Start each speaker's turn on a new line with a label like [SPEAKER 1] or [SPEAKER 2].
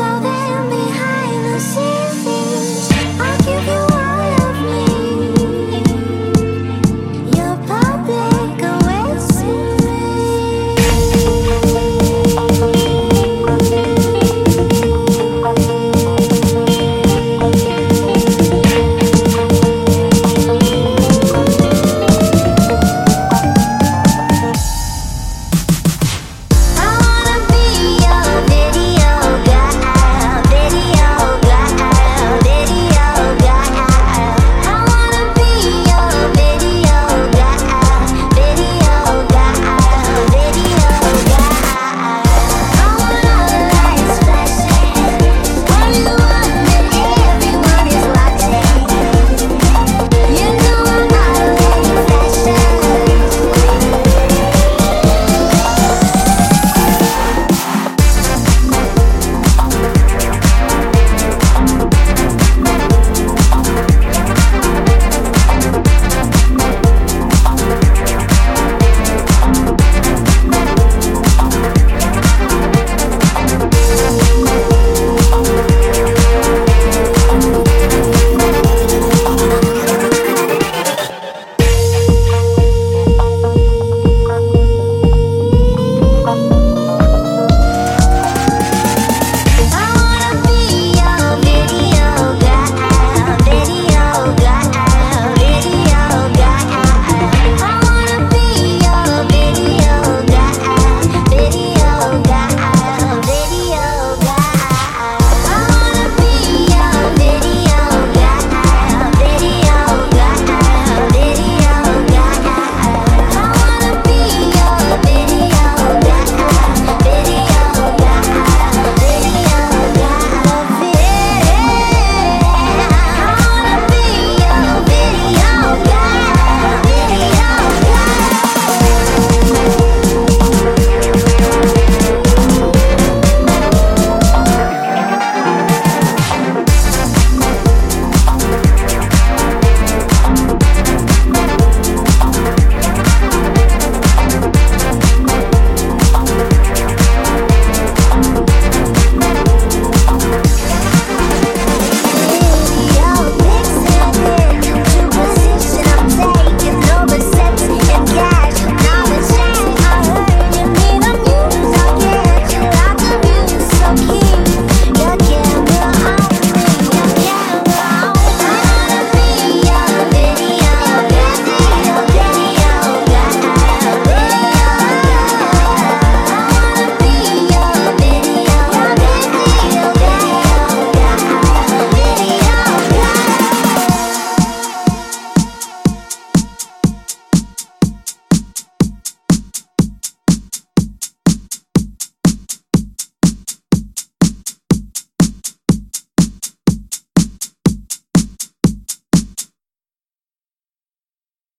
[SPEAKER 1] so that